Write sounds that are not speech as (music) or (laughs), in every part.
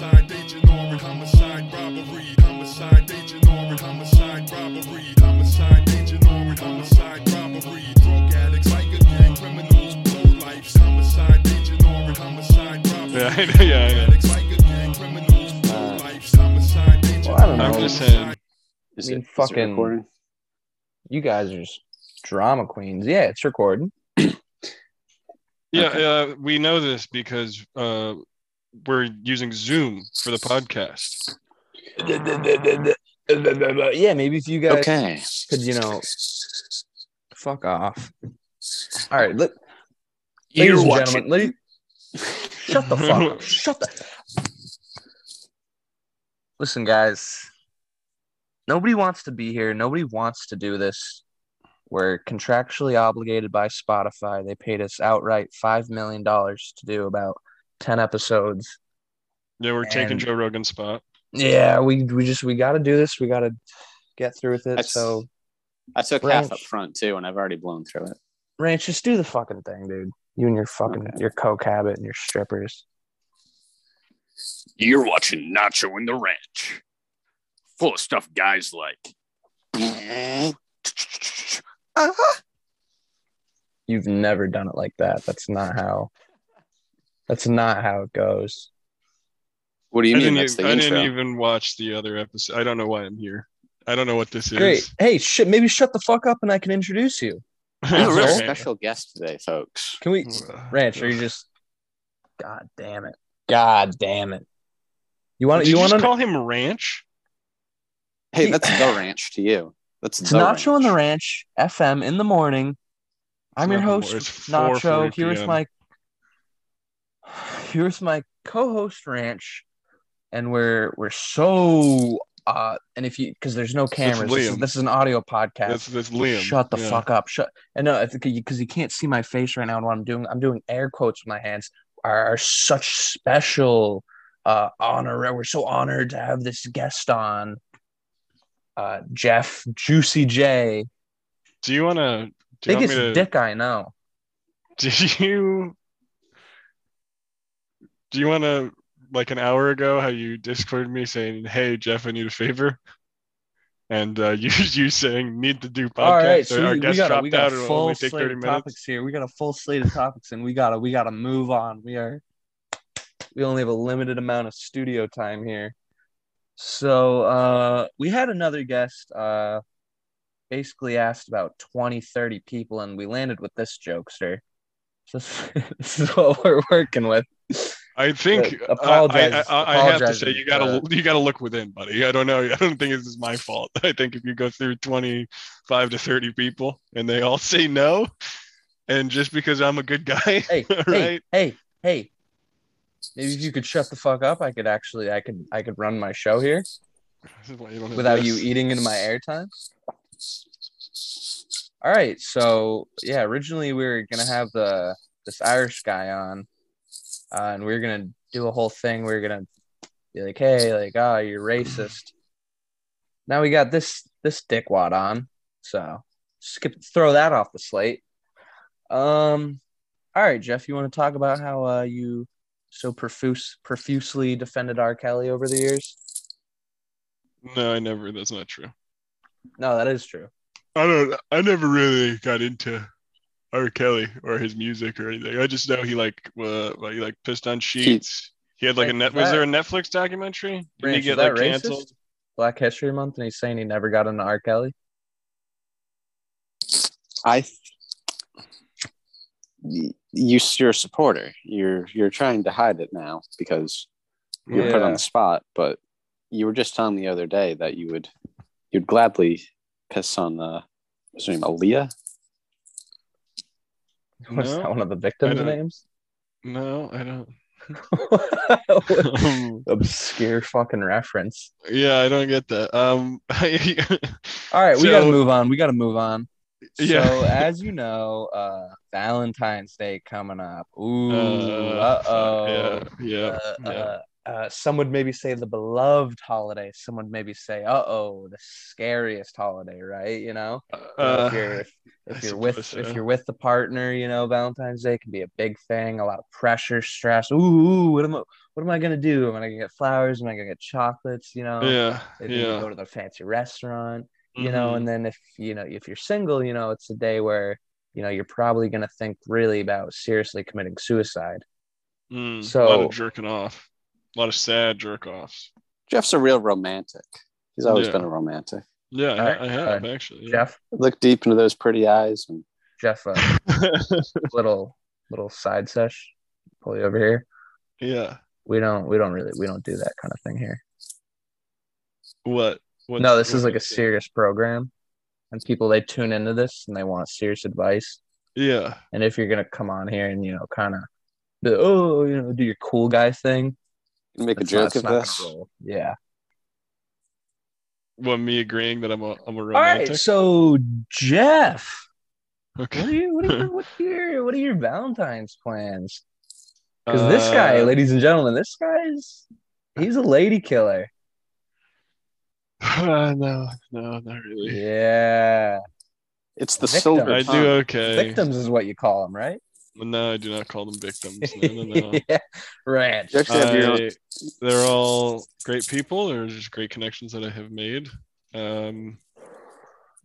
Homicide, agent Orange, homicide, robbery. Homicide, agent Orange, homicide, robbery. Homicide, agent Orange, homicide, robbery. Drug addicts, like a gang, criminals, low lifes. Homicide, agent Orange, homicide, robbery. Yeah, I know, yeah, I. Addicts, like a gang, criminals, low lifes. Homicide, agent Well, I don't know. I'm know. just saying. Is I mean, it fucking- recording? You guys are just drama queens. Yeah, it's recording. Yeah, Okay. uh, we know this because uh, we're using Zoom for the podcast. Yeah, maybe if you guys Okay. could, you know, fuck off. All right, let, You're ladies and gentlemen, ladies, shut the fuck up. (laughs) Shut the. Listen, guys. Nobody wants to be here. Nobody wants to do this. We're contractually obligated by Spotify. They paid us outright $5 million to do about 10 episodes. Yeah, we're taking Joe Rogan's spot. Yeah, we, we just, we got to do this. We got to get through with it. That's- so, I took Ranch. half up front too, and I've already blown through it. Ranch, just do the fucking thing, dude. You and your fucking, Okay. your coke habit and your strippers. You're watching Nacho in the Ranch. Full of stuff guys like. (laughs) You've never done it like that. That's not how. That's not how it goes. What do you I mean? didn't, That's the I intro. didn't even watch the other episode. I don't know why I'm here. I don't know what this Great. is. Hey, shit. Maybe shut the fuck up and I can introduce you. (laughs) We have a real special guest today, folks. Can we, (sighs) Ranch? Are you just? God damn it! God damn it! You want? Did You you want to? call him Ranch? Hey, that's the ranch to you. That's It's the Nacho on the ranch. Ranch FM in the morning. I'm It's your host, Nacho. 4:40 Here's PM. my. Here's my co-host, Ranch, and we're we're so uh, and if you because there's no cameras, this is, this is an audio podcast. That's that's Liam. Shut the Yeah. fuck up. Shut. And no, because you can't see my face right now. And what I'm doing, I'm doing air quotes with my hands. Are, are such special uh, honor. We're so honored to have this guest on, uh, Jeff Juicy J, Do you want to? Want to? dick I know. (laughs) Do you? Do you want to? Like an hour ago, how you discorded me saying, "Hey Jeff, I need a favor," and uh, (laughs) you you saying need to do podcast. All right, so our we, we guest got a, we got a full slate of minutes. topics here. We got a full slate of topics, and we gotta we gotta move on. We are we only have a limited amount of studio time here. So uh we had another guest uh basically asked about 20, 30 people, and we landed with this jokester. So (laughs) this is what we're working with. I think Uh, I, I, I, I have to say you gotta you gotta look within, buddy. I don't know. (laughs) I don't think this is my fault. I think if you go through twenty five to thirty people and they all say no, and just because I'm a good guy, Hey, (laughs) hey, right? hey, hey. Maybe if you could shut the fuck up, I could actually I could I could run my show here. This is why you without you eating into my airtime. All right, so yeah, originally we were gonna have the this Irish guy on, uh, and we were gonna do a whole thing. We were gonna be like, "Hey, like, ah, you're racist." Now we got this this dickwad on, so skip throw that off the slate. Um, all right, Jeff, you want to talk about how uh, you so profuse profusely defended R. Kelly over the years? No, I never. That's not true. No, that is true. I don't. I never really got into R. Kelly or his music or anything. I just know he like uh, like he like pissed on sheets. He had like a Hey, net. Was there a Netflix documentary? Did Ranch, he is get that like racist? canceled? Black History Month, and he's saying he never got into R. Kelly. I. You, you're a supporter. You're you're trying to hide it now because you're put on the spot. But you were just telling me the other day that you would you'd gladly piss on the what's her name, Aaliyah. (laughs) Was No, that one of the victims' names? No, I don't. (laughs) (laughs) Um, Obscure fucking reference. yeah, I don't get that. Um, All right, we gotta move on. We gotta move on. Yeah. So, as you know, uh, Valentine's Day coming up. Ooh, uh, uh oh. yeah, yeah, Uh, yeah. Uh, some would maybe say the beloved holiday. Some would maybe say, "Uh oh, the scariest holiday," right? You know, Uh, (laughs) if you're if, if you're with suppose if you're with the partner, you know, Valentine's Day can be a big thing. A lot of pressure, stress. Ooh, what am I? What am I gonna do? Am I gonna get flowers? Am I gonna get chocolates? You know, yeah, maybe yeah. go to the fancy restaurant. You know, Mhm. and then if you know if you're single, you know, it's a day where you know you're probably gonna think really about seriously committing suicide. Mm, so- jerking off, a lot of sad jerk offs. Jeff's a real romantic. He's always Yeah. been a romantic. Yeah, I, I have actually. yeah. Jeff, Look deep into those pretty eyes and Jeff, uh, (laughs) little little side sesh, pull you over here. yeah. We don't we don't really we don't do that kind of thing here. What? What? no, this is like a serious program, and people they tune into this and they want serious advice. Yeah. And if you're gonna come on here and you know kind of, oh, you know, do your cool guy thing, you make a that's not- joke it's of this. Yeah. Well, me agreeing that I'm a I'm a All romantic. right, so Jeff, okay. what are you what are you (laughs) what are your what are your Valentine's plans? Because this guy, Uh, ladies and gentlemen, this guy's he's a lady killer. (laughs) Uh, no, no, not really. Yeah. It's the Victim. silver I do okay. Victims is what you call them, right? No, I do not call them victims. No, no, no. (laughs) yeah. Ranch. You actually have your own- I, they're all great people. They're just great connections that I have made. Um,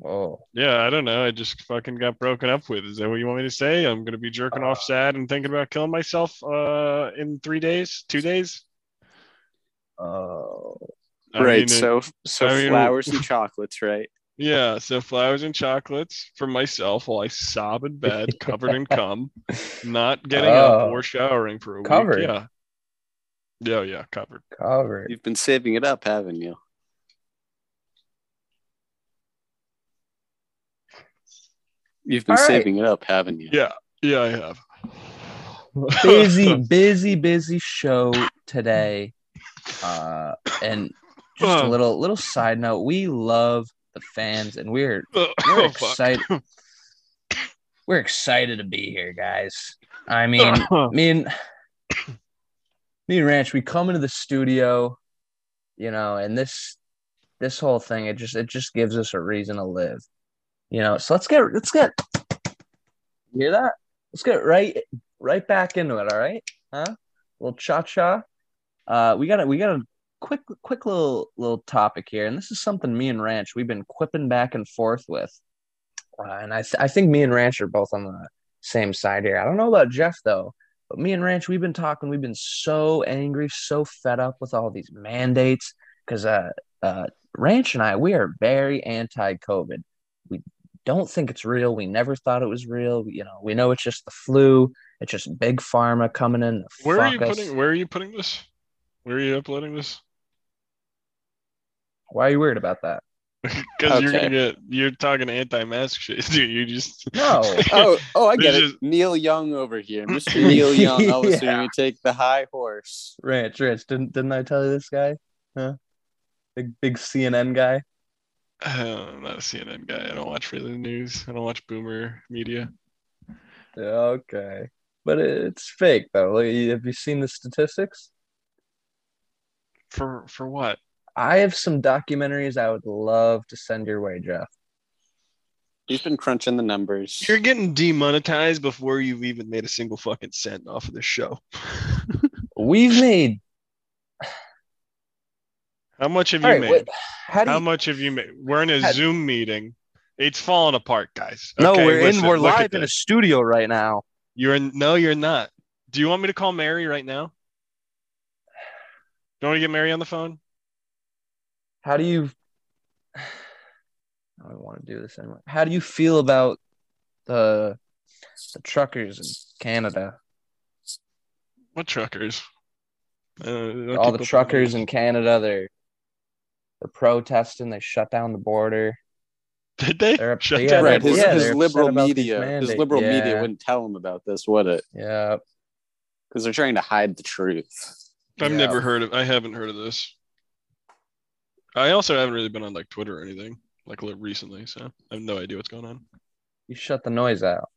Oh. yeah, I don't know. I just fucking got broken up with. Is that what you want me to say? I'm gonna be jerking off sad and thinking about killing myself uh, in three days, two days. Oh. I right. mean, so so I mean- flowers and chocolates, right? Yeah. So flowers and chocolates for myself while I sob in bed, covered in cum, (laughs) not getting up Oh. or showering for a Covered? week. Yeah. Yeah, yeah, covered. Covered. You've been saving it up, haven't you? You've been All right. saving it up, haven't you? Yeah, yeah, I have. busy, (laughs) busy, busy show today. Uh, and just a little little side note: we love the fans, and we're (laughs) oh, we're fuck. excited. we're excited to be here, guys. I (laughs) mean, me and me and Ranch, we come into the studio, you know, and this this whole thing, it just it just gives us a reason to live, you know. So let's get let's get you hear that? Let's get right right back into it. All right, huh? little cha cha. Uh, we got a we got a quick quick little little topic here, and this is something me and Ranch we've been quipping back and forth with, uh, and I th- I think me and Ranch are both on the same side here. I don't know about Jeff though, but me and Ranch we've been talking. We've been so angry, so fed up with all these mandates because uh uh Ranch and I we are very anti-COVID. We don't think it's real. We never thought it was real. You know, we know it's just the flu. It's just big pharma coming in. Where are fuck you us. putting? Where are you putting this? Where are you uploading this? Why are you worried about that? (laughs) Because you're gonna get. You're talking anti-mask shit, (laughs) dude. You just. No. (laughs) Oh, oh, I get it. it. is- Neil Young over here, Mr. Neil Young. All of a Yeah. you take the high horse. Ranch, Ranch, didn't didn't I tell you this guy? Huh? Big big CNN guy. Uh, (sighs) I'm not a CNN guy. I don't watch really the news. I don't watch Boomer media. Okay, but it's fake though. Like, have you seen the statistics? For for what? I have some documentaries I would love to send your way, Jeff. He's been crunching the numbers. You're getting demonetized before you've even made a single fucking cent off of this show. (laughs) We've made. How much have All you right, made? wait, how How you, much have you made? We're in a How- Zoom meeting. It's falling apart, guys. No, Okay, we're listen, in. We're live in a studio right now. You're in. No, you're not. Do you want me to call Mary right now? Do you want to get Mary on the phone? How do you? (sighs) I don't want to do this anymore. How do you feel about the the truckers in Canada? What truckers? Uh, All the truckers in Canada, they're they're protesting. They shut down the border. Did they? They're up- Shut yeah, down right, the his, yeah, his liberal upset about these media, his mandates. liberal media wouldn't tell him about this, would it? Yeah, Because they're trying to hide the truth. I've Yeah. never heard of. I haven't heard of this. I also haven't really been on like Twitter or anything like recently, so I have no idea what's going on. you shut the noise out.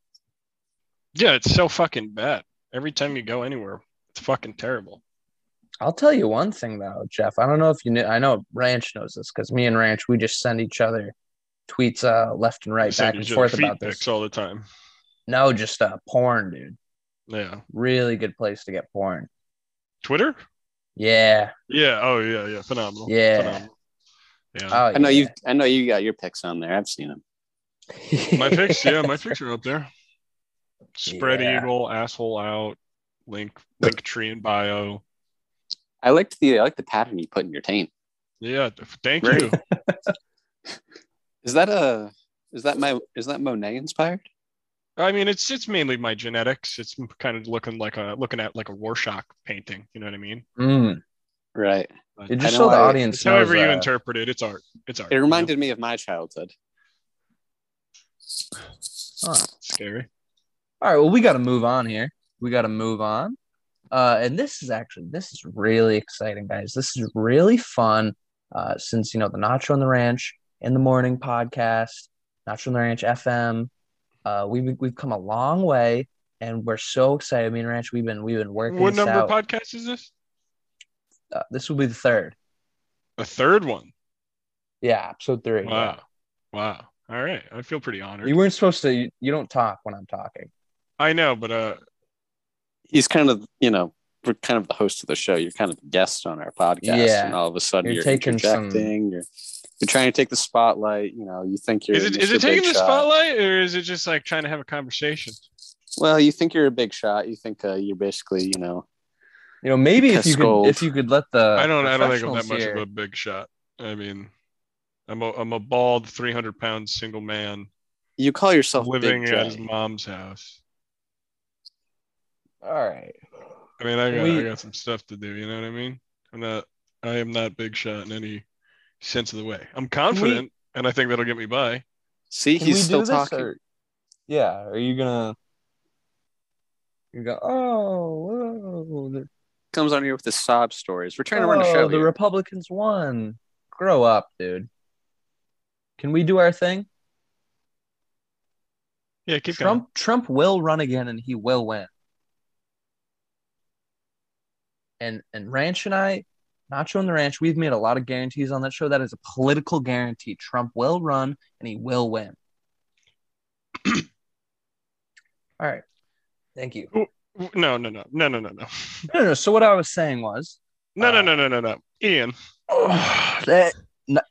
Yeah, it's so fucking bad. Every time you go anywhere, it's fucking terrible. I'll tell you one thing though, Jeff. I don't know if you knew. I know Ranch knows this because me and Ranch we just send each other tweets uh, left and right, back and forth about this. all the time. No, just uh, porn, dude. Yeah. Really good place to get porn. Twitter? Yeah. Yeah. Oh yeah, yeah. Phenomenal. Yeah. Phenomenal. Yeah. Oh, I know yeah. you. I know you got your pics on there. I've seen them. my (laughs) pics, yeah, my pics are up there. Spread Yeah. eagle, asshole out, link link tree and bio. I liked the. I like the pattern you put in your taint. Yeah, thank Right. you. (laughs) Is that a? Is that my? Is that Monet inspired? I mean, it's it's mainly my genetics. It's kind of looking like a looking at like a Rorschach painting. You know what I mean? Mm. Right. But It just know so the I- audience knows. however you uh, interpret it. It's art. It's art. It you know? reminded me of my childhood. huh. scary. All right, well, we got to move on here. We got to move on. Uh, and this is actually this is really exciting, guys. This is really fun. Uh, since you know the Nacho on the Ranch in the Morning podcast, Nacho on the Ranch FM, uh, we've we've come a long way, and we're so excited. Me and Ranch, we've been we've been working. What this number out. podcast is this? Uh, this will be the third. A third one. Yeah, episode three. yeah. Wow. Wow. All right. I feel pretty honored. You weren't supposed to. You, you don't talk when I'm talking. I know, but uh, He's kind of, you know, we're kind of the host of the show. You're kind of the guest on our podcast, Yeah. and all of a sudden You're you're, taking some- You're you're trying to take the spotlight. You know, you think you're is it Mr. is it Big taking the Shot. spotlight or is it just like trying to have a conversation? Well, you think you're a big shot. You think uh, you're basically, you know, You know, maybe if you could, if you could let the I don't. I don't think I'm that much here- of a big shot. I mean, I'm a I'm a bald, 300 pound single man you call yourself living Big at his mom's house. All right. I mean, I got We- I got some stuff to do. You know what I mean? I'm not. I am not big shot in any sense of the way. I'm confident, and I think that'll get me by. See, Can he's still talking. or- yeah. Are you gonna? You go. Oh, whoa, the, Comes on here with the sob stories. We're trying to oh, run a show. Oh, the here. Republicans won. Grow up, dude. Can we do our thing? Yeah, keep Trump Trump will run again and he will win. And and Ranch and I, Nacho and the Ranch, we've made a lot of guarantees on that show. That is a political guarantee. Trump will run and he will win. (clears throat) All right. Thank you. Going. No, no, no, no, no, no, no, No, no. So what I was saying was, no, no, Uh, no, no, no, no. Ian, (sighs) that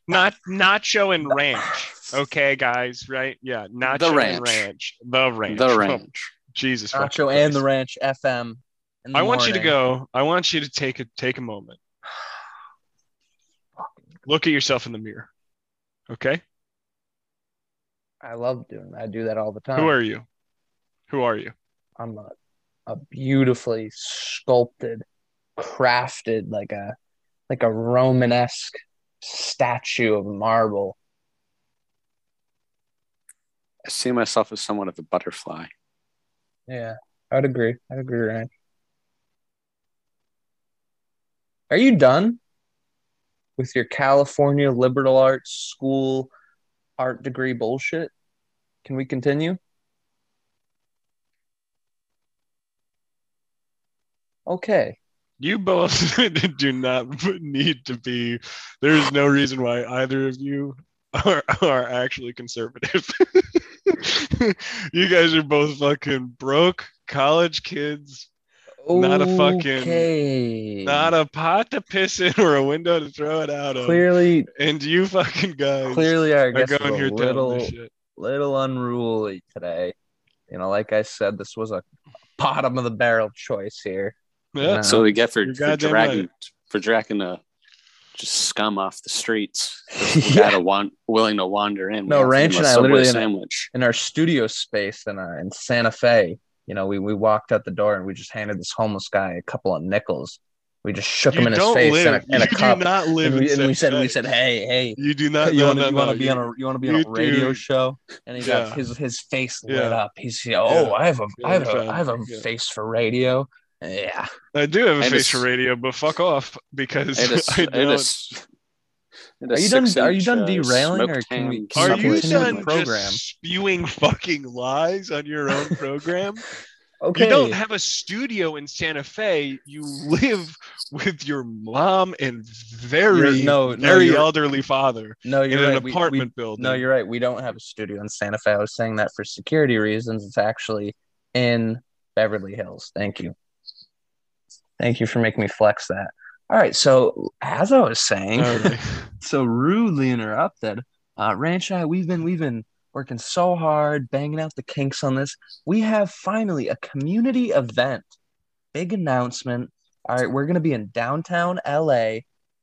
not nacho and ranch. Okay, guys, right? Yeah, nacho ranch. and ranch. The ranch. The Oh, ranch. Jesus. Nacho and the Ranch FM. in the I want you to go. I want you to take a take a moment. Look at yourself in the mirror. Okay. I love doing that. I do that all the time. Who are you? Who are you? I'm a, a beautifully sculpted, crafted like a like a Romanesque statue of marble. I see myself as somewhat of a butterfly. Yeah, I'd agree. I'd agree, Ryan. Are you done with your California liberal arts school art degree bullshit? Can we continue? Okay. You both (laughs) do not need to be. There is no reason why either of you are are actually conservative. (laughs) you guys are both fucking broke college kids. Not a fucking-. Not a pot to piss in or a window to throw it out of. clearly And you fucking guys clearly our are going here a little shit. little unruly today. You know, like I said, this was a bottom of the barrel choice here. Yeah. Yeah. That's what we get for, You're for goddamn dragging right. for dragging a just scum off the streets. (laughs) We got a wan- willing to wander in. No, Ranch and a I Subway literally in a- in our studio space in uh, in Santa Fe. You know, we we walked out the door and we just handed this homeless guy a couple of nickels. We just shook him in his face live. in a, in a cup. do not live and we, in and we said we said, hey, hey, You do not. you no, want to no, no, be you- on a you want to be on a radio do. show? And he got Yeah. his his face lit Yeah. up. He's oh, Yeah. I have a Yeah, I have you a have a. Yeah. face for radio. Yeah, I do have a I face for radio, but fuck off because (laughs) I had a s- I I don't. s- I had a Are you done- are you six-inch, done uh, derailing, or can we- can Are you continue Subway done program? just spewing fucking lies on your own program? Okay. (laughs) You don't have a studio in Santa Fe. You live with your mom and very, no, no, very you're- elderly father no, you're in an right. We- we- apartment building. No, you're right. We don't have a studio in Santa Fe. I was saying that for security reasons. It's actually in Beverly Hills. Thank you. Thank you for making me flex that. All right. So as I was saying, Okay. (laughs) so rudely interrupted. Uh, Ranch and I, we've been we've been working so hard, banging out the kinks on this. We have finally a community event. Big announcement. All right, we're gonna be in downtown LA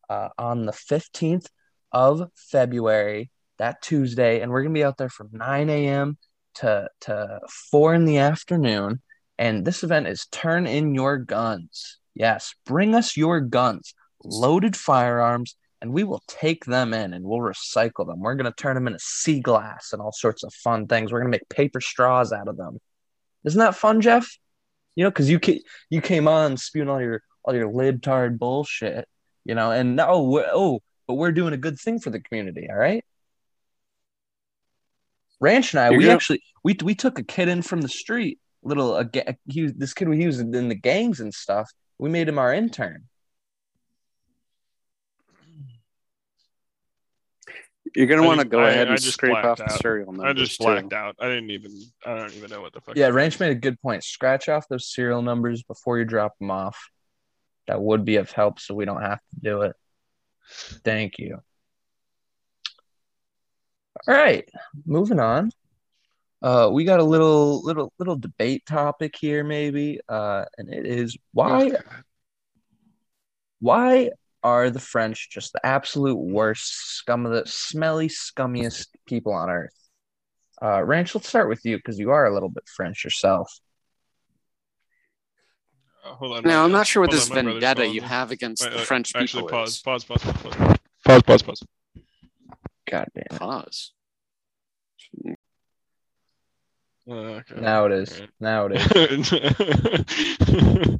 uh, on the 15th of February, that Tuesday, and we're gonna be out there from 9 a.m. to to four in the afternoon. And this event is turn in your guns. Yes, bring us your guns, loaded firearms, and we will take them in and we'll recycle them. We're going to turn them into sea glass and all sorts of fun things. We're going to make paper straws out of them. Isn't that fun, Jeff? You know, because you ca- you came on spewing all your all your libtard bullshit, you know, and now we're, oh, but we're doing a good thing for the community. All right. Ranch and I, You're we actually we we took a kid in from the street. Little a, he this kid he was in the gangs and stuff. We made him our intern. You're gonna want to go I- ahead I and just scrape blacked off the serial serial I numbers just too. blacked out. I didn't even. I don't even know what the fuck. Yeah, Ranch made a good point. Scratch off those serial numbers before you drop them off. That would be of help so we don't have to do it. Thank you. All right, moving on. Uh, we got a little little little debate topic here, maybe. Uh, and it is why why are the French just the absolute worst scum of the smelly, scummiest people on earth? Uh, Ranch, let's start with you because you are a little bit French yourself. Uh, hold on. Now, I'm not sure what this on, vendetta you have against Wait, the French Actually, people pause, is. pause, pause, pause, pause, pause, pause, pause. God damn it. Pause. Uh, okay. Now it is. Alright. Now it is. (laughs)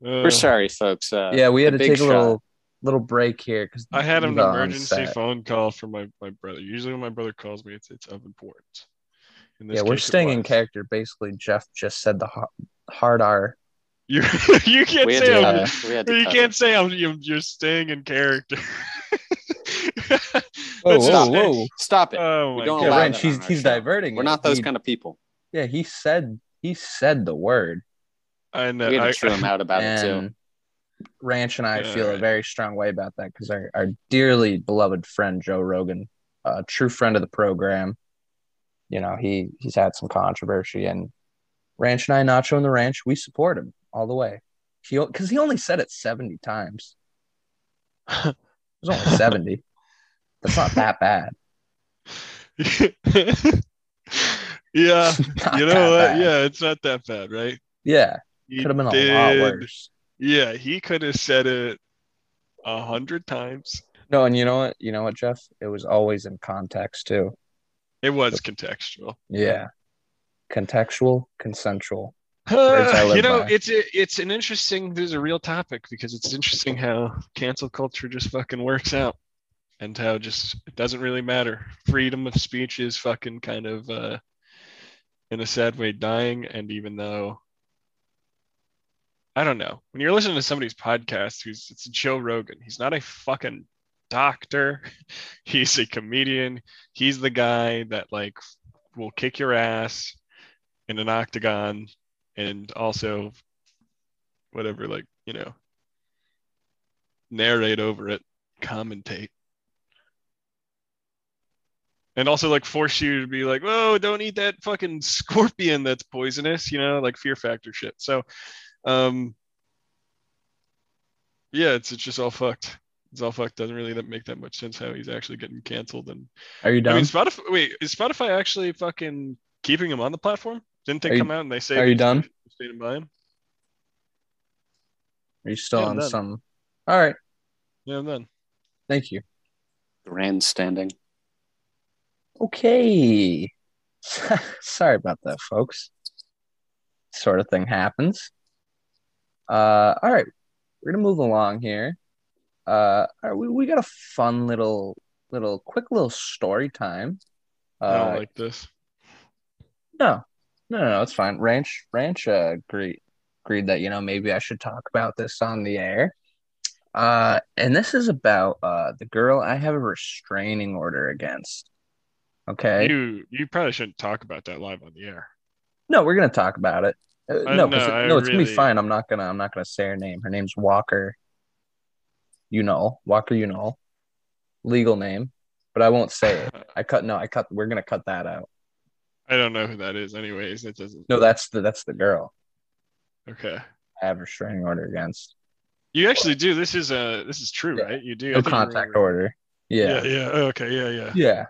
We're Uh, sorry, folks. Uh, yeah, we had the to big take a shot. little little break here because I had an emergency phone call from my, my brother. Usually, when my brother calls me, it's it's of importance. In this Yeah, we're staying in character. Basically, Jeff just said the har- hard R. You (laughs) you can't We had say to, I'm, uh, we had to you cut can't say I'm you're, you're staying in character. Oh, whoa, That's whoa, just- whoa! Stop it. Oh We don't Yeah, allow god! Ranch, he's he's show. diverting. We're it. not those He- kind of people. Yeah, he said he said the word, I know. We had to chew him out about it too. Ranch and I Yeah, feel a very strong way about that because our, our dearly beloved friend Joe Rogan, a true friend of the program, you know he he's had some controversy, and Ranch and I, Nacho and the Ranch, we support him all the way. He because he only said it seventy times. (laughs) It was only seventy. That's not that bad. (laughs) yeah, (laughs) you know what? bad. Yeah, it's not that bad, right? yeah, could have been a lot worse. Yeah, he could have said it a hundred times. No, and you know what? You know what, Jeff? It was always in context too. It was contextual. Yeah, contextual, consensual. (laughs) Live you know, by. it's a, it's an interesting. There's a real topic because it's interesting how cancel culture just fucking works out, and how just it doesn't really matter. Freedom of speech is fucking kind of uh, in a sad way dying, and even though. I don't know. When you're listening to somebody's podcast, who's it's Joe Rogan. He's not a fucking doctor. (laughs) He's a comedian. He's the guy that like will kick your ass in an octagon and also whatever like you know narrate over it commentate and also like force you to be like oh don't eat that fucking scorpion that's poisonous you know like fear factor shit so um yeah it's, it's just all fucked it's all fucked doesn't really make that much sense how he's actually getting canceled and Are you i done? mean spotify wait is spotify actually fucking keeping him on the platform didn't they Are you- come out and they say are you done? standing by him Are you still Yeah, on done. some? All right. yeah i'm done Thank you. Grandstanding. Okay. (laughs) Sorry about that, folks. Sort of thing happens. Uh, all right. We're gonna move along here. Uh, all right, we, we got a fun little, little, quick little story time. i don't Uh, like this no, No, no, no, it's fine. Ranch, Ranch uh, agreed agreed that you know maybe I should talk about this on the air. Uh, and this is about uh the girl I have a restraining order against. Okay. You you probably shouldn't talk about that live on the air. No, we're gonna talk about it. Uh, no, know, it- no, it's gonna be fine. I'm not gonna. I'm not gonna say her name. Her name's Walker. You know, Walker. You know, legal name, but I won't say it. (laughs) I cut. No, I cut. We're gonna cut that out. I don't know who that is, anyways. It doesn't. No, that's the that's the girl Okay. I have a restraining order against. You actually do. This is uh this is true, Yeah. right? You do. No contact order. Yeah. Yeah. Oh, Okay. Yeah. Yeah. Yeah.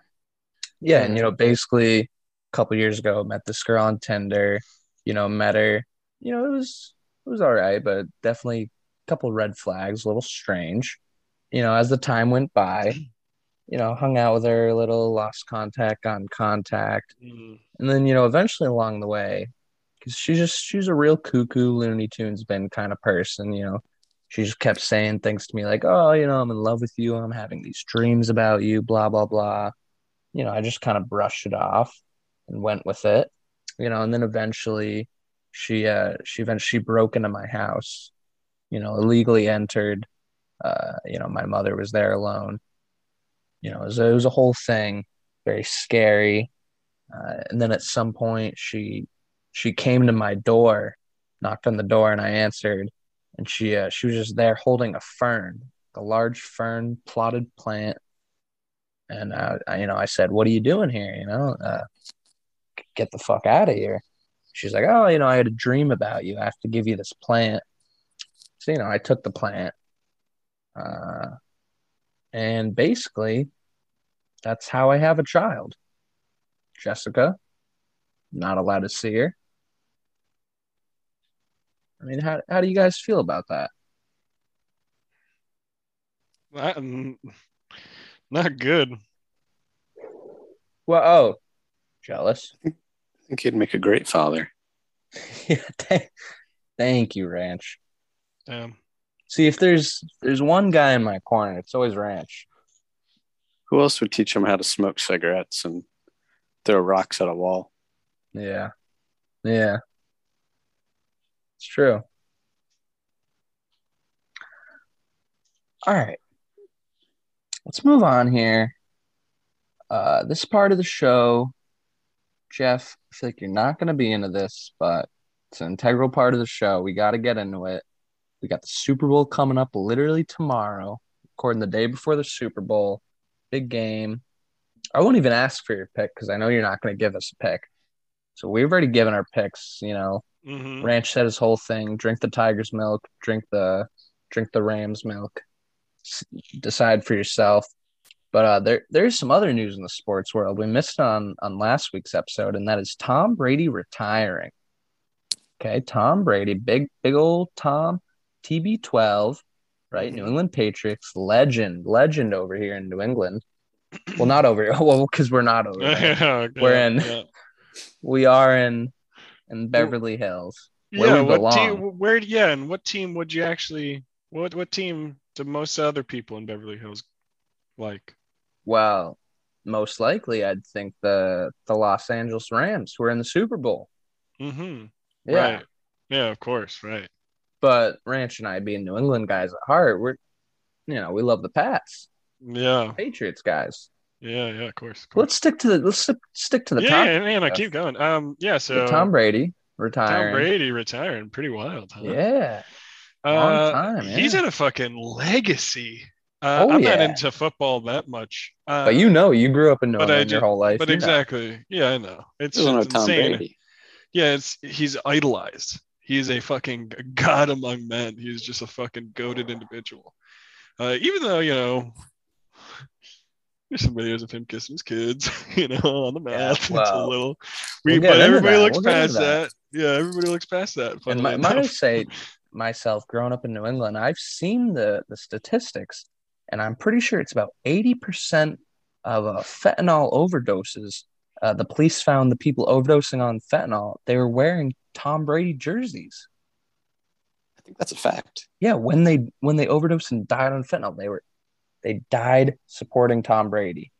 Yeah. And, you know, basically a couple years ago, met this girl on Tinder, you know, met her. You know, it was it was all right, but definitely a couple red flags, a little strange. You know, as the time went by, you know, hung out with her a little, lost contact, gotten contact. Mm. And then, you know, eventually along the way, because she's just she's a real cuckoo Looney Tunes bin kind of person, you know. She just kept saying things to me like, Oh, you know, I'm in love with you, I'm having these dreams about you, blah, blah, blah. You know, I just kind of brushed it off and went with it. You know, and then eventually she uh she eventually broke into my house, you know, illegally entered. Uh, you know, my mother was there alone. You know, it was, it was a whole thing, very scary. Uh, and then at some point she she came to my door, knocked on the door, and I answered. And she uh, she was just there holding a fern, a large fern plotted plant. And uh, I, you know, I said, "What are you doing here? You know, uh, get the fuck out of here." She's like, "Oh, you know, I had a dream about you. I have to give you this plant." So you know, I took the plant, uh, and basically, that's how I have a child. Jessica, not allowed to see her. I mean, how how do you guys feel about that? That- mm, (laughs) not good. Well, oh, jealous. I think he'd make a great father. (laughs) yeah, th- thank you, Ranch. Damn. See, if there's there's one guy in my corner, it's always Ranch. Who else would teach him how to smoke cigarettes and throw rocks at a wall? Yeah, yeah, it's true. All right, let's move on here. Uh, this part of the show, Jeff, I feel like you're not going to be into this, but it's an integral part of the show. We got to get into it. We got the Super Bowl coming up literally tomorrow, recording the day before the Super Bowl. Big game. I won't even ask for your pick because I know you're not going to give us a pick. So we've already given our picks. You know, hmm Ranch said his whole thing: drink the tiger's milk, drink the drink the ram's milk. Decide for yourself. But uh, there there's some other news in the sports world we missed on on last week's episode, and that is Tom Brady retiring. Okay, Tom Brady, big big old Tom, TB12, right? New England Patriots legend, legend over here in New England. Well, not over here. (laughs) Well, because we're not over there. (laughs) yeah, We're in- Yeah. We are in in Beverly Hills. Where yeah we what team? Where? Yeah, and what team would you actually? What what team do most other people in Beverly Hills like? Well, most likely, I'd think the the Los Angeles Rams were in the Super Bowl. Mm-hmm. Yeah, Right. Yeah, of course. Right. but Ranch and I, being New England guys at heart, we're you know we love the Pats, Yeah. Patriots guys. Yeah. Yeah. Of course. Of course. Let's stick to the let's stick- stick to the yeah, top. yeah, yeah, no, keep going. Um, yeah. So Tom Brady retiring. Tom. Brady retiring, pretty wild, huh? Yeah, Long time, He's yeah. in a fucking legacy. Uh, Oh, I'm not into football that much. Uh, but you know you grew up in New but I England your ju- whole life. But you know. exactly. Yeah, I know. It's, Doesn't know Tom insane. Brady. Yeah, it's he's idolized. He's a fucking god among men. He's just a fucking goaded individual. Uh, even though you know, there's some videos of him kissing his kids, (laughs) you know, on the Yeah, mouth. (laughs) it's a little. we'll We, get but everybody that. looks We'll past that. that. Yeah, everybody looks past that. And my, might I say (laughs) myself, growing up in New England, I've seen the the statistics, and I'm pretty sure it's about eighty percent of uh, fentanyl overdoses. Uh, the police found the people overdosing on fentanyl. They were wearing Tom Brady jerseys. I think that's a fact. Yeah, when they when they overdosed and died on fentanyl, they were they died supporting Tom Brady.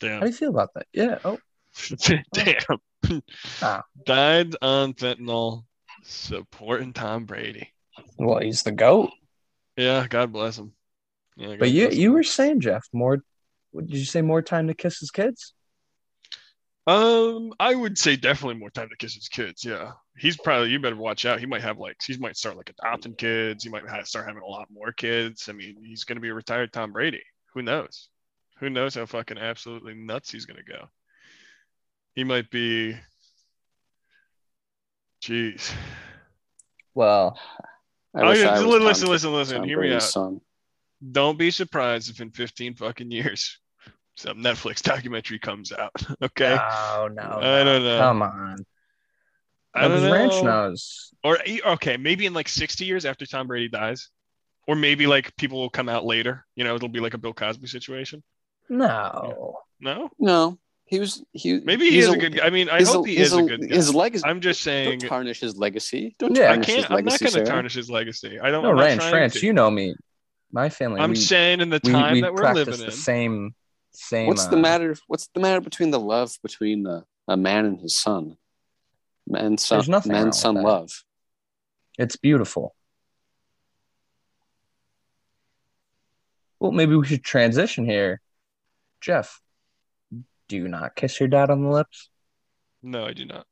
Damn. How do you feel about that? Yeah. Oh, (laughs) Damn. Ah. (laughs) Died on fentanyl, supporting Tom Brady. well, he's the goat. Yeah, God bless him. Yeah, God But you him. you were saying, Jeff, more. What did you say? More time to kiss his kids? Um, I would say definitely more time to kiss his kids. Yeah, he's probably. You better watch out. He might have like he might start like adopting kids. He might have, start having a lot more kids. I mean, he's gonna be a retired Tom Brady. Who knows? Who knows how fucking absolutely nuts he's gonna go? He might be. Jeez. Well, I Oh, yeah, I listen, listen, listen, listen. Tom Hear me out. son. Don't be surprised if in 15 fucking years some Netflix (laughs) documentary comes out. Okay. no, no, I don't know. Come on. I don't know. Ranch knows. Or okay, maybe in like 60 years after Tom Brady dies, or maybe like people will come out later. You know, it'll be like a Bill Cosby situation. No. No, No, he was. He maybe he he's is a, good. guy. I mean, I he's hope he is a good guy. His legacy. I'm just saying, Don't tarnish his legacy. Don't Yeah. I tarnish his can't. I'm not going to Sarah. tarnish his legacy. I don't. No, I'm not Ranch, Ranch, to. you know me. My family. I'm we, saying in the time we that we're practice living the in. same, same. What's the uh, matter? What's the matter between the love between uh, a man and his son? Man, son, There's nothing man, son, love. It's beautiful. Well, maybe we should transition here. Jeff, do you not kiss your dad on the lips? No, I do not.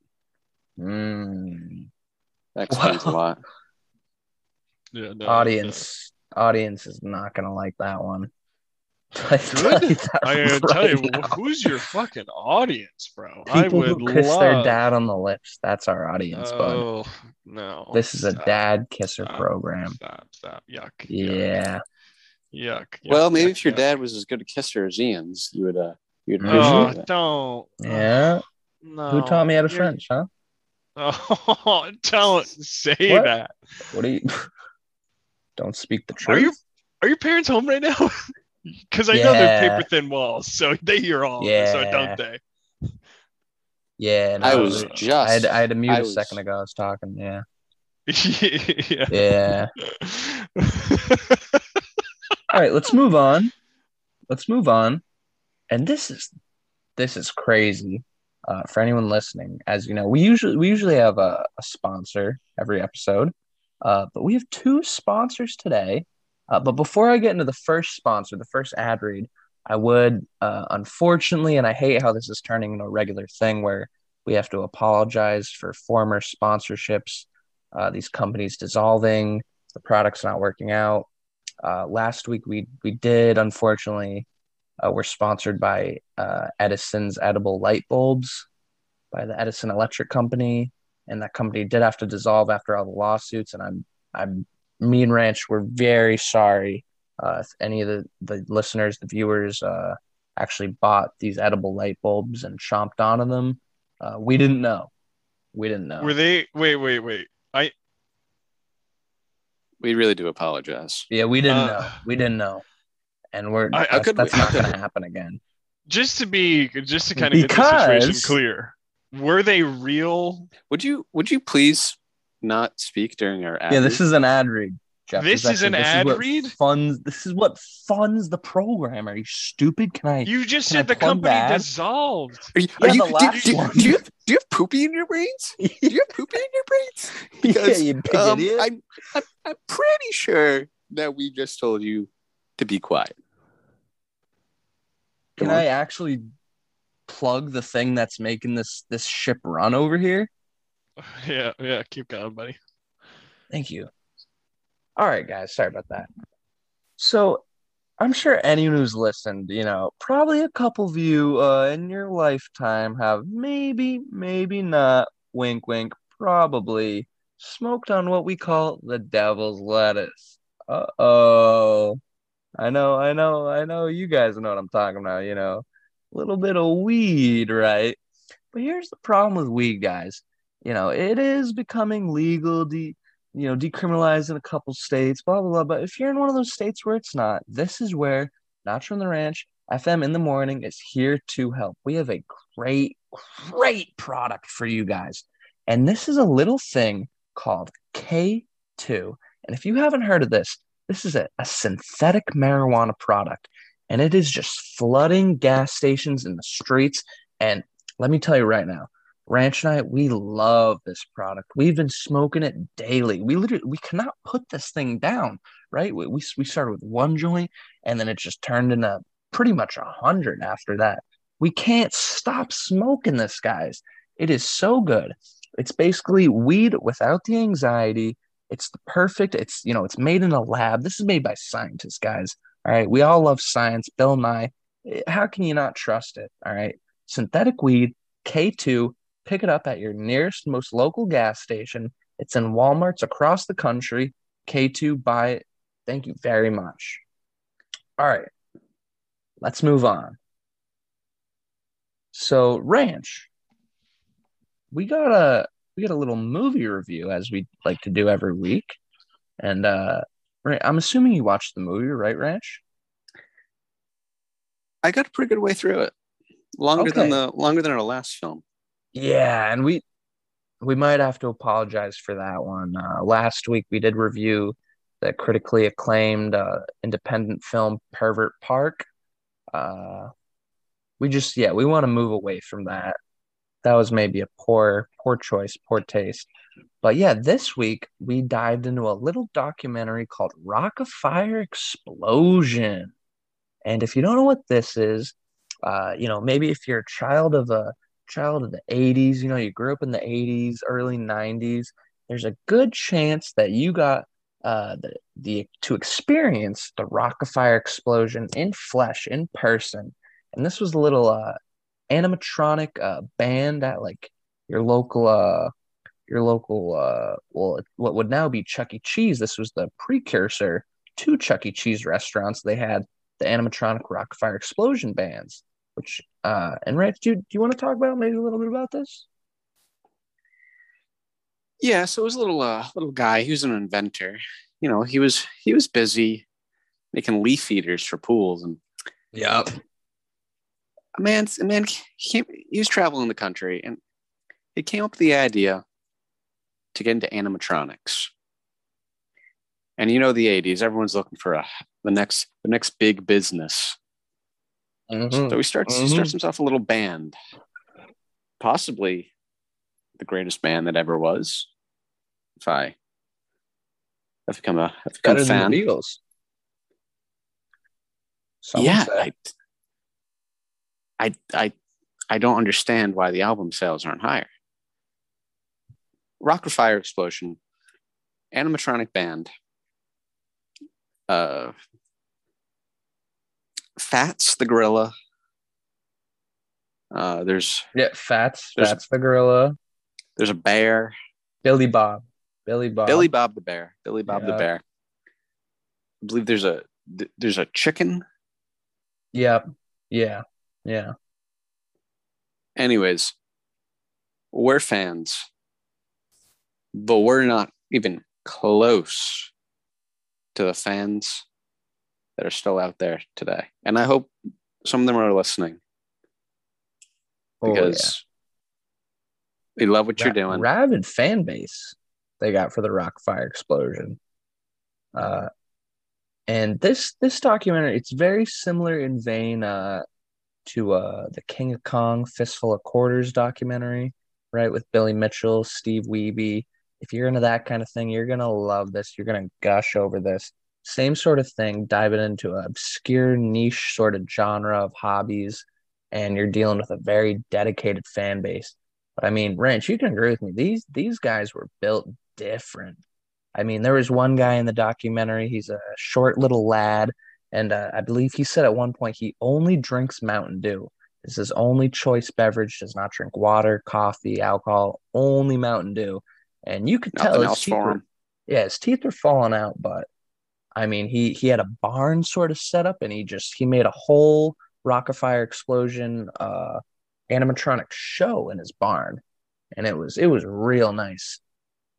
Mm. That explains Wow. a lot. (laughs) Yeah, no, audience, audience is not gonna like that one. I tell you that. I gotta tell you, now. who's your fucking audience, bro? I People would who kiss their dad on the lips. That's our audience, bud. Oh no! This is a Stop, dad kisser stop, program. Stop! Stop! Yuck! yuck, Yeah. Yuck! yuck, well, maybe yuck, if your yuck. dad was as good a kisser as Ian's, you would. Uh, you'd Mhm. appreciate Oh, don't. Yeah. No. Who taught me how to You're- French, huh? Oh, (laughs) don't say What? that. What do you (laughs) don't speak the truth. Are truth? you are your parents home right now? (laughs) Because I know they're Yeah. paper thin walls, so they hear all of this, or don't they? Yeah, no, I was just. I had, I had to mute I a was- second ago. I was talking. Yeah. yeah. Yeah. All right, let's move on. Let's move on. And this is this is crazy. Uh, for anyone listening, as you know, we usually we usually have a, a sponsor every episode, uh, but we have two sponsors today. Uh, but before I get into the first sponsor, the first ad read, I would uh, unfortunately, and I hate how this is turning into a regular thing where we have to apologize for former sponsorships, uh, these companies dissolving, the products not working out. Uh, last week we we did unfortunately uh, we're sponsored by uh, Edison's edible light bulbs by the Edison Electric Company, and that company did have to dissolve after all the lawsuits. And I'm I'm me and Ranch we're very sorry uh, if any of the the listeners, the viewers, uh, actually bought these edible light bulbs and chomped onto them. Uh, we didn't know. We didn't know. Were they? Wait, wait, wait. I We really do apologize. yeah, we didn't Uh, know. We didn't know. And we're I- I that's, could- that's not going to happen again. just to be just to kind of get the situation Because- clear. Were they real? Would you? Would you please not speak during our ad? Yeah, this is an ad read. Jeff. This is an actually- ad what read? Funds. This is what funds the program. Are you stupid? Can I? You just Can I said the company that? dissolved. Are you? Yeah, are you the last do, do, one. do you have, do you have poopy in your brains? (laughs) Do you have poopy in your brains? (laughs) yeah, Because, you big Um, idiot. I'm, I'm I'm pretty sure that we just told you to be quiet. Can I actually plug the thing that's making this this ship run over here? (laughs) Yeah, yeah. Keep going, buddy. Thank you. All right, guys. Sorry about that. So, I'm sure anyone who's listened, you know, probably a couple of you uh, in your lifetime have maybe, maybe not, wink, wink, probably smoked on what we call the devil's lettuce. Uh oh. I know, I know, I know you guys know what I'm talking about, you know, a little bit of weed, right? But here's the problem with weed, guys. You know, it is becoming legal, de- you know, decriminalized in a couple states, blah, blah, blah. But if you're in one of those states where it's not, this is where Not from the Ranch, FM in the morning is here to help. We have a great, great product for you guys. And this is a little thing called K2. And if you haven't heard of this, this is a, a synthetic marijuana product. and it is just flooding gas stations in the streets. And let me tell you right now, Ranch night we love this product. We've been smoking it daily. We literally we cannot put this thing down, right? We we, we started with one joint, and then it just turned into pretty much a hundred after that. We can't stop smoking this, guys. It is so good. It's basically weed without the anxiety. It's the perfect. It's you know, it's made in a lab. This is made by scientists, guys. All right. We all love science. Bill Nye. Eh, how can you not trust it? All right. Synthetic weed, K2. Pick it up at your nearest, most local gas station. It's in Walmarts across the country. K2, buy it. Thank you very much. All right. Let's move on. So, Ranch, we got a we got a little movie review as we like to do every week, and uh, right, I'm assuming you watched the movie, right, Ranch? I got a pretty good way through it. Longer than the longer than our last film. Yeah, and we we might have to apologize for that one. Uh, last week we did review the critically acclaimed uh, independent film Pervert Park. Uh, we just yeah we want to move away from that. That was maybe a poor poor choice, poor taste. But yeah, this week we dived into a little documentary called Rockafire Explosion. And if you don't know what this is, uh, you know, maybe if you're a child of a child of the 80s, you know, you grew up in the 80s, early 90s, there's a good chance that you got uh, the, the to experience the Rockafire explosion in flesh, in person. And this was a little uh, animatronic uh, band at like your local uh, your local uh, well, what would now be Chuck E. Cheese. This was the precursor to Chuck E. Cheese restaurants. They had the animatronic Rock Fire explosion bands which uh and Rich, do you, do you want to talk about maybe a little bit about this? Yeah, so it was a little uh little guy. He was an inventor. You know, he was he was busy making leaf eaters for pools and Yep. A man a man he, came, he was traveling the country and he came up with the idea to get into animatronics. And you know the 80s, everyone's looking for a the next the next big business. Mhm. So he starts he Mhm. starts himself a little band, possibly the greatest band that ever was. If I have become a have become Better a fan, than the Beatles. Some yeah. I, I I I don't understand why the album sales aren't higher. Rockafire Explosion, animatronic band. Uh, Fats the gorilla. Uh, there's yeah, Fats, There's- Fats the gorilla, there's a bear. Billy Bob, Billy Bob, Billy Bob the bear. Billy Bob the bear. I believe there's a there's a chicken. Yep, yeah, yeah. Anyways, we're fans, but we're not even close to the fans that are still out there today. And I hope some of them are listening Oh, yeah. because we love what you're doing. Rabid fan base they got for the Rock Fire explosion. Uh, and this this documentary it's very similar in vein uh, to uh, the King of Kong Fistful of Quarters documentary, right? With Billy Mitchell, Steve Wiebe. If you're into that kind of thing, you're gonna love this. You're gonna gush over this. Same sort of thing, diving into an obscure niche sort of genre of hobbies, and you're dealing with a very dedicated fan base. But I mean, Ranch, you can agree with me. These these guys were built different. I mean, there was one guy in the documentary. He's a short little lad, and uh, I believe he said at one point he only drinks Mountain Dew. It's his only choice beverage. Does not drink water, coffee, alcohol. Only Mountain Dew. And you could tell his teeth were- yeah, his teeth were falling out, but I mean, he he had a barn sort of set up, and he just he made a whole Rockafire explosion uh, animatronic show in his barn, and it was it was real nice.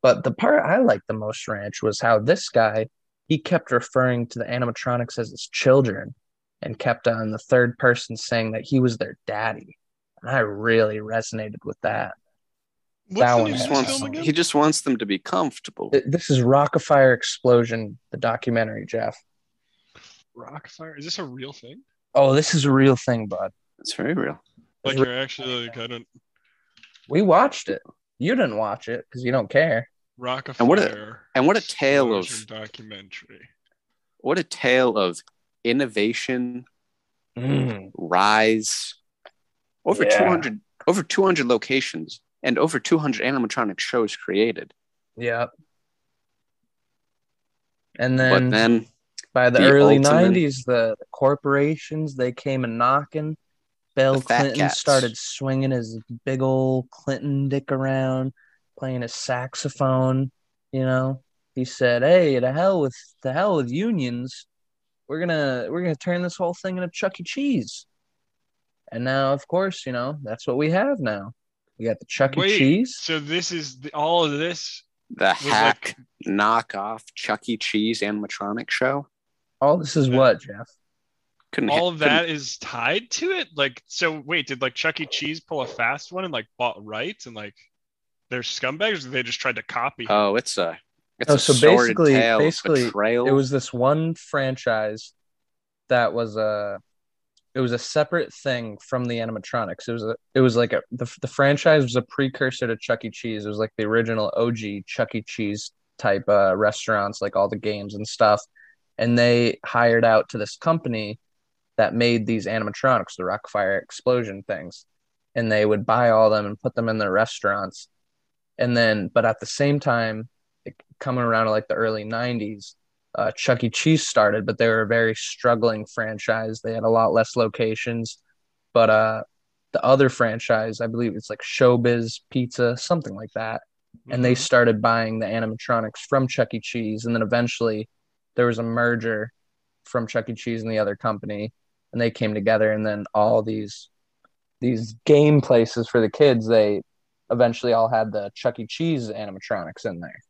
But the part I liked the most, Ranch, was how this guy he kept referring to the animatronics as his children, and kept on the third person saying that he was their daddy, and I really resonated with that. What's That the one He just, wants, he just wants them to be comfortable. This is Rockafire Explosion, the documentary, Jeff. Rockfire. Is this a real thing? Oh, this is a real thing, bud. It's very real. Like you're actually like I don't We watched it. You didn't watch it because you don't care. Rockefeller. And what a- And what a tale of documentary. what a tale of innovation, mm. rise. Over Yeah. 200 over 200 locations and over 200 animatronic shows created. Yeah. And then, but then by the, the early ultimate- 90s, the, the corporations they came a knocking. Bill Clinton cats. started swinging his big old Clinton dick around, playing a saxophone. You know, he said, "Hey, to hell with the hell with unions. We're gonna we're gonna turn this whole thing into Chuck E. Cheese." And now, of course, you know that's what we have now. We got the Chuck E. Wait, Cheese. So this is the, all of this the hack like knockoff Chuck E. Cheese animatronic show. All this is what, Jeff? Couldn't all hit- of that is tied to it. Like, so wait, did like Chuck E. Cheese pull a fast one and like bought rights and like they're scumbags? Or they just tried to copy? Oh, it's a it's Oh, a so basically- tale basically, betrayal. it was this one franchise that was a it was a separate thing from the animatronics. It was a it was like a the, the franchise was a precursor to Chuck E. Cheese. It was like the original OG Chuck E. Cheese type uh, restaurants, like all the games and stuff. And they hired out to this company that made these animatronics, the Rockfire explosion things, and they would buy all them and put them in their restaurants. And then, but at the same time, coming around to like the early 90s uh, chuck e. Cheese started but they were a very struggling franchise. They had a lot less locations. But uh the other franchise i believe it's like showbiz pizza something like that. And they Mhm. started buying the animatronics from chuck e. Cheese. And then eventually there was a merger from chuck e. Cheese and the other company. And they came together. And then all these these game places for the kids they eventually all had the chuck e cheese animatronics in there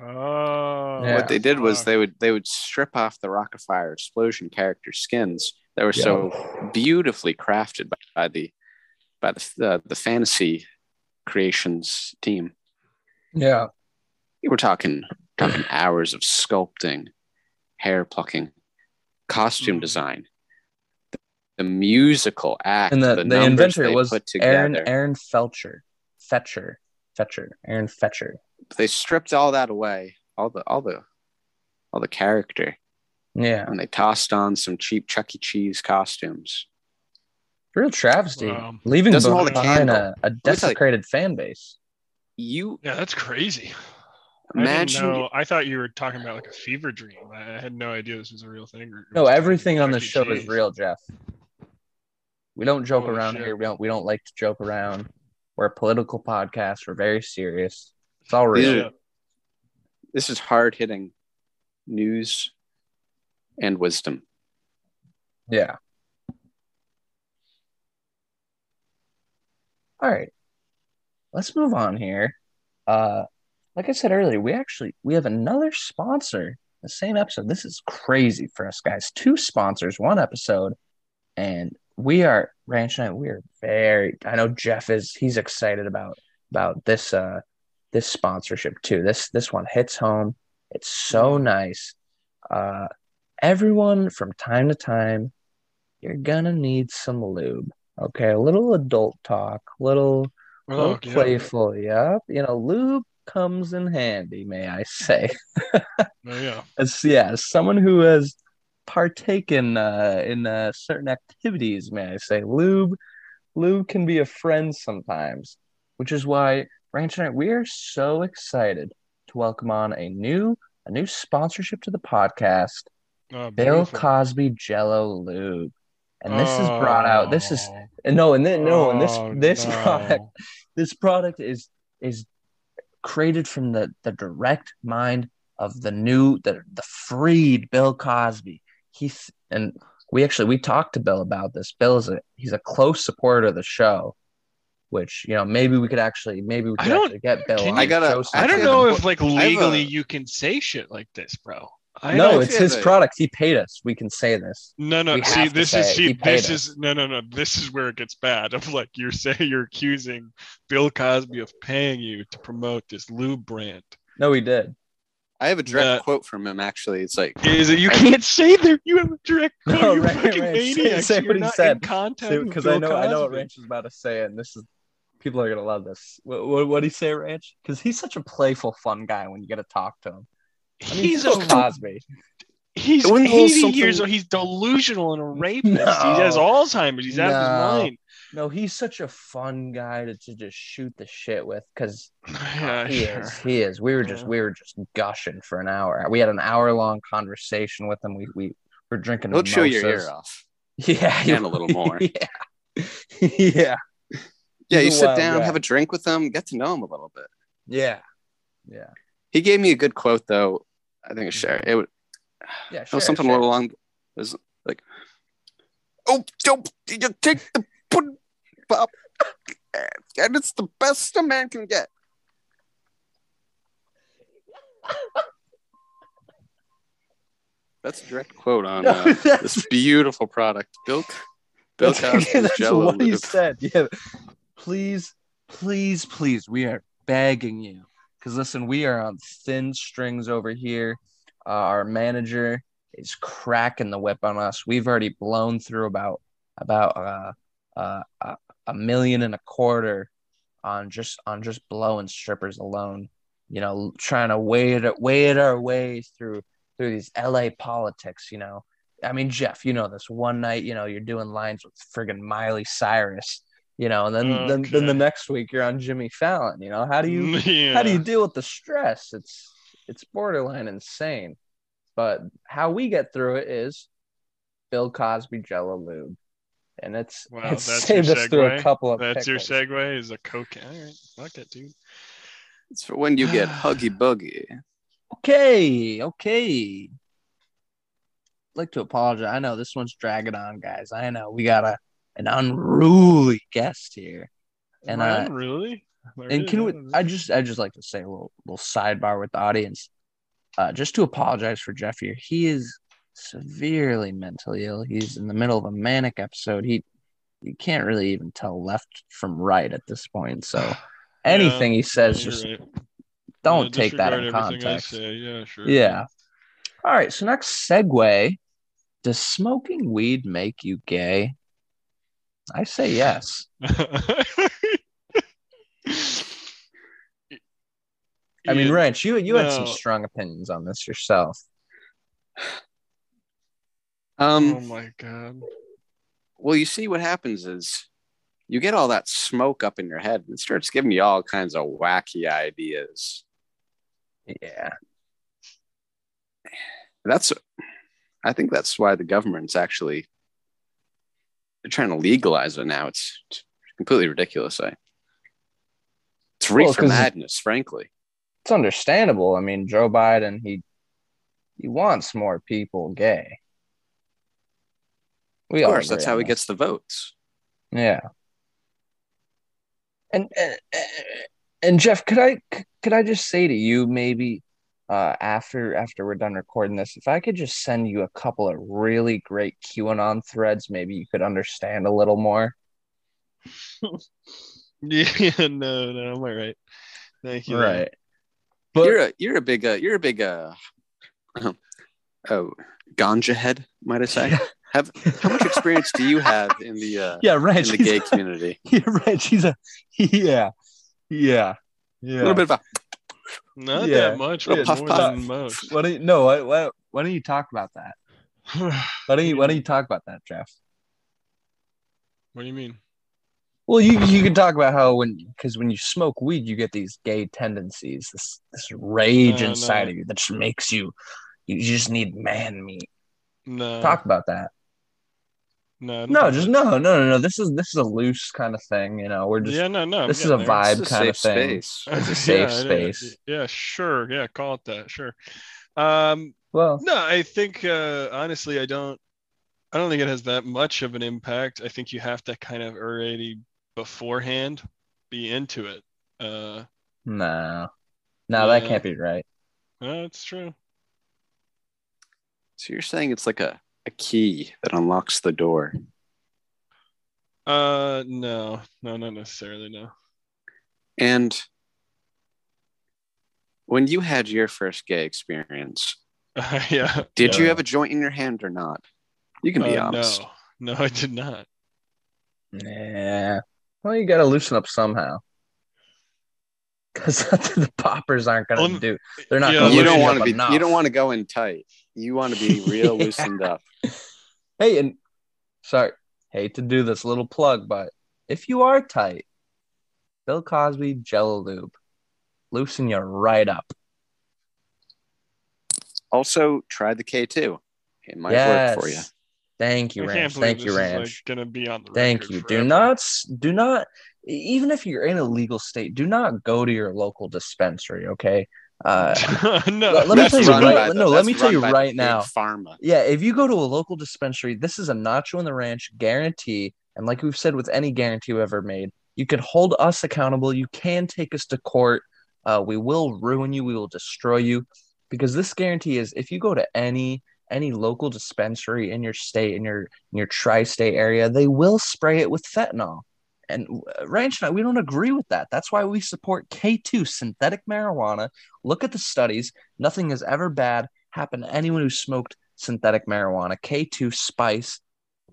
Oh, Yeah. what they did was they would they would strip off the Rockafire explosion character skins that were so beautifully crafted by, by the by the uh, the fantasy creations team. yeah You were talking talking hours of sculpting, hair plucking, costume Mhm. design, the, the musical act, and the, the, the, inventor was. Aaron Aaron Felcher, Fetcher, Fetcher, Aaron Fetcher. They stripped all that away, all the all the all the character, Yeah, and they tossed on some cheap Chuck E. Cheese costumes. real travesty. Wow. Leaving Doesn't hold a behind a, candle. a me tell you- desecrated fan base. You Yeah, that's crazy. I imagine didn't know. I thought you were talking about like a fever dream. I I had no idea this was a real thing. or- or No, everything on the show is real, Jeff. We don't joke Holy around shit. here. We don't. We don't like to joke around. We're a political podcast. We're very serious. It's all real. are- this is hard hitting news and wisdom. Yeah. All right. Let's move on here. Uh like I said earlier, we actually we have another sponsor. The same episode. This is crazy for us guys. Two sponsors, one episode, and we are Ranch Night. We are very. I know Jeff is. He's excited about about this uh this sponsorship too. This this one hits home. It's so nice. Uh, everyone from time to time you're gonna need some lube. Okay, a little adult talk, little, Oh, little yeah. playful. Yep, you know, lube comes in handy, may I say? Oh, yeah. (laughs) As yeah, someone who has partaken uh, in uh, certain activities, may I say, lube, lube can be a friend sometimes, which is why Ranch I we are so excited to welcome on a new a new sponsorship to the podcast. Oh, Bill. Cosby Jello Lube. And this is brought out. This is Oh. no, and then no, and this Oh, this no. product this product is is created from the the direct mind of the new the the freed Bill Cosby. He's and we actually we talked to Bill about this. Bill is a he's a close supporter of the show, which you know maybe we could actually maybe we I could don't- actually get Bill. can on you- I gotta- show I I don't know if like have a- legally you can say shit like this, bro. I no, it's his you have a- product. He paid us. We can say this. No, no. We See, this is see, this us. is no, no, no. This is where it gets bad. (laughs) Of like you're saying you're accusing Bill Cosby of paying you to promote this lube brand. No, he did. I have a direct That- quote from him. Actually, it's like Is it you can't say there? You have a direct quote. No, you Ran- fucking Ran, say- maniac. say You're what he not said. In contact Because I Bill know I know what Ranch is about to say, and this is people are gonna love this. What what what he say, Ranch? Because he's such a playful, fun guy when you get to talk to him. I mean, He's Bill a Cosby. He's It wouldn't 80 something- years old. He's delusional and a rapist. No. He has Alzheimer's. He's out of his mind. No, he's such a fun guy to, to just shoot the shit with. Because (laughs) Yeah, he sure. is, he is. We were just Yeah. we were just gushing for an hour. We had an hour long conversation with him. We we were drinking. he'll chew your ear off. (laughs) Yeah, And a little (laughs) more. yeah, yeah, Yeah, you sit down, guy. have a drink with him, get to know him a little bit. yeah, yeah. He gave me a good quote though. I think it's mm-hmm. share. It, would- Yeah, it was something sure. along it was like, "Oh, don't you take the pudding pop, and it's the best a man can get." That's a direct quote on (laughs) No, uh, this beautiful product. Bill, Bill That's, Cosby's that's Jello what he Lube. said. Yeah. Please, please, please, we are begging you. Because listen, we are on thin strings over here. Uh, our manager is cracking the whip on us. We've already blown through about about uh, uh, a, million and a quarter on just on just blowing strippers alone. You know, trying to wade wade our way through through these LA politics. You know, I mean, Jeff, you know this. One night, you know, you're doing lines with friggin' Miley Cyrus, you know, and then then, then the next week you're on Jimmy Fallon. You know, how do you (laughs) yeah. how do you deal with the stress? It's it's borderline insane. But how we get through it is Bill Cosby Jello Lube, and it's (laughs) Wow, it's that's saved your us through a couple of. That's your pickles. segue is a cocaine. All right, fuck it, dude. It's for when you get (sighs) huggy buggy. Okay, okay. I'd like to apologize. I know this one's dragging on, guys. I know we got a an unruly guest here. And, I uh, really? Am and can we? I just I just like to say a little little sidebar with the audience. Uh just to apologize for Jeff here. He is severely mentally ill. He's in the middle of a manic episode. He you can't really even tell left from right at this point. So (sighs) anything he says just right. don't Yeah, take that in disregard everything I context. Yeah, sure. Yeah. All right. So next segue. Does smoking weed make you gay? I say yes. (laughs) I mean, Yeah, Ranch, you you had some strong opinions on this yourself. Um, oh my god. Well, you see, what happens is you get all that smoke up in your head and it starts giving you all kinds of wacky ideas. Yeah. That's, I think that's why the government's actually they're trying to legalize it now. It's, it's completely ridiculous. I, it's Well, reefer 'cause- madness, frankly. It's understandable. I mean, Joe Biden, he he wants more people gay. We Of course, that's how he gets the votes. Yeah. And, and and Jeff, could I could I just say to you maybe uh, after after we're done recording this, if I could just send you a couple of really great QAnon threads, maybe you could understand a little more. (laughs) Yeah, no, no, I'm all right. Thank you. Right. But you're a you're a big uh, you're a big uh, oh ganja head, might I say? Have how much experience do you have in the uh, (laughs) yeah, right. in the gay community? (laughs) Yeah, right. She's a yeah, yeah, yeah. A little bit of a Not Yeah. that much, Yeah, puff, more puff. than most. Why don't you, no? Why, why, why don't you talk about that? (sighs) Why don't you Why don't you talk about that, Jeff? What do you mean? Well, you you can talk about how when because when you smoke weed, you get these gay tendencies, this this rage No, inside no. of you that just makes you you just need man meat. No, Talk about that. no, I don't No, just no, no, no, no. This is this is a loose kind of thing. You know, we're just yeah, no, no. I'm this is a there. vibe It's a kind of thing. space. It's a (laughs) safe Yeah, yeah, space. Yeah, sure. Yeah, call it that. Sure. Um, Well, no, I think uh, honestly, I don't. I don't think it has that much of an impact. I think you have to kind of already beforehand be into it. Uh, no, no, that can't be right. that's true. So you're saying it's like a, a key that unlocks the door. Uh, no, no, not necessarily. No. And when you had your first gay experience, (laughs) yeah. did you have a joint in your hand or not? You can be Uh, honest. no, no, I did not. Yeah. Well, you got to loosen up somehow. Because (laughs) the poppers aren't going Well, to do. They're not yeah, going to you don't want to be. enough. You don't want to go in tight. You want to be (laughs) real Yeah. loosened up. Hey, and sorry, hate to do this little plug, but if you are tight, Bill Cosby Jello Lube, loosen you right up. Also, try the K two. It might yes. work for you. Thank you, I Ranch. can't Thank this you, is Ranch. like gonna be on the Thank record you. Do not, do not, even if you're in a legal state, do not go to your local dispensary. Okay. Uh, (laughs) no, Let- let me tell you right- the- no, let me tell you right now. Pharma. yeah, if you go to a local dispensary, this is a Nacho in the Ranch guarantee. And like we've said with any guarantee we've ever made, you can hold us accountable. You can take us to court. Uh, we will ruin you. We will destroy you because this guarantee is if you go to any any local dispensary in your state in your in your tri-state area, they will spray it with fentanyl. And uh, Ranch and I, we don't agree with that. That's why we support K2 synthetic marijuana. Look at the studies. Nothing has ever bad happened to anyone who smoked synthetic marijuana. K2 spice,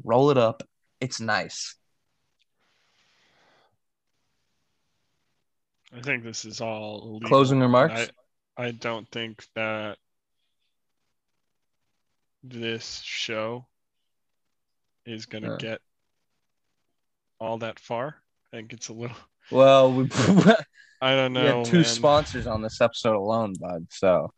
roll it up. It's nice. I think this is all illegal. Closing remarks? I, I don't think that this show is gonna Uh. get all that far. I think it's a little. (laughs) Well, we, (laughs) I don't know. we had two man. sponsors on this episode alone, bud. So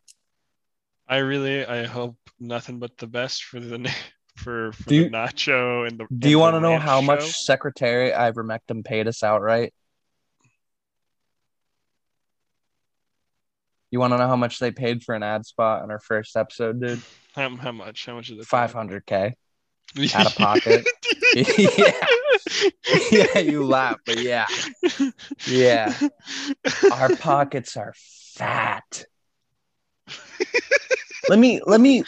I really, I hope nothing but the best for the (laughs) for, for you- the nacho and the. do you want to know how much show. Secretary Ivermectin paid us outright? You want to know how much they paid for an ad spot in our first episode, dude? How, how much? How much is it? Five hundred k. out of pocket. Yeah. (laughs) yeah, you laugh, but yeah, yeah. Our pockets are fat. let me let me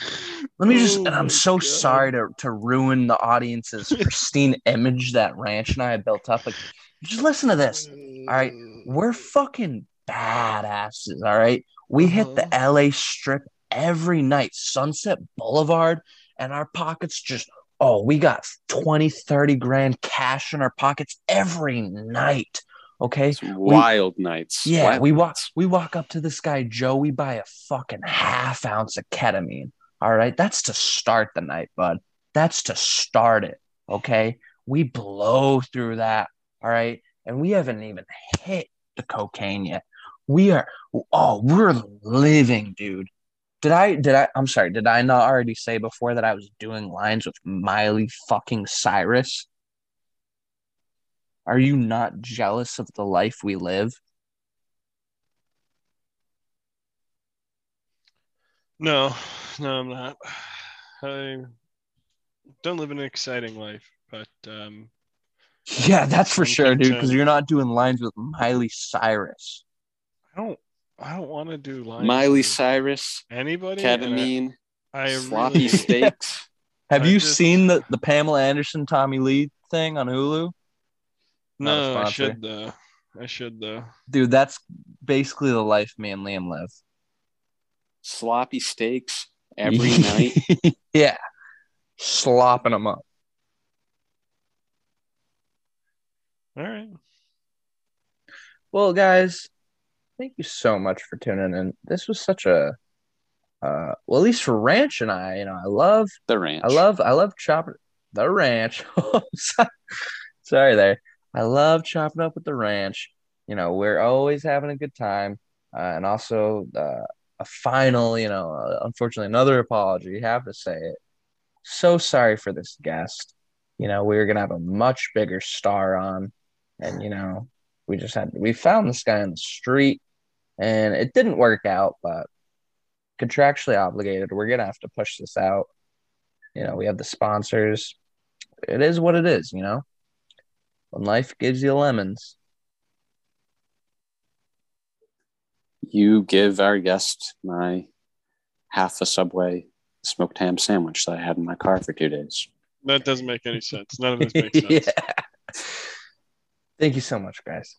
let me just Oh and i'm oh so God. sorry to, to ruin the audience's (laughs) pristine image that ranch and i built up like just listen to this all right we're fucking badasses all right we hit the uh-huh. la strip every night sunset boulevard and our pockets just oh we got 20 30 grand cash in our pockets every night okay It's wild nights. yeah, Wild we walk nights. we walk up to this guy Joe. We buy a fucking half ounce of ketamine. All right, that's to start the night, bud. That's to start it. Okay, we blow through that. All right, and we haven't even hit the cocaine yet. We are oh, we're living, dude. Did I did I I'm sorry, did I not already say before that I was doing lines with Miley fucking Cyrus? Are you not jealous of the life we live? No, no, I'm not. I don't live an exciting life, but um, Yeah, that's for I'm sure, dude. Because you're not doing lines with Miley Cyrus. I don't. I don't want to do lines. Miley with Cyrus, anybody. and I- ketamine, I, sloppy really, steaks. (laughs) Have I you just- seen the, the Pamela Anderson Tommy Lee thing on Hulu? No, I should though. I should though. Dude, that's basically the life me and Liam live. sloppy steaks every (laughs) night. yeah. Slopping them up. All right. Well, guys, thank you so much for tuning in. This was such a uh well at least for Ranch and I, you know, I love The ranch. I love I love chopping the ranch. (laughs) Sorry there. I love chopping up with the ranch. You know, we're always having a good time. Uh, and also uh, a final, you know, uh, unfortunately another apology. Have to say it. So sorry for this guest. You know, we were gonna have a much bigger star on, and you know, we just had we found this guy on the street, and it didn't work out. But contractually obligated, we're gonna have to push this out. You know, we have the sponsors. It is what it is, you know. When life gives you lemons, you give our guest my half a Subway smoked ham sandwich that I had in my car for two days. That doesn't make any sense. None of this makes (laughs) sense. yeah. Thank you so much, guys.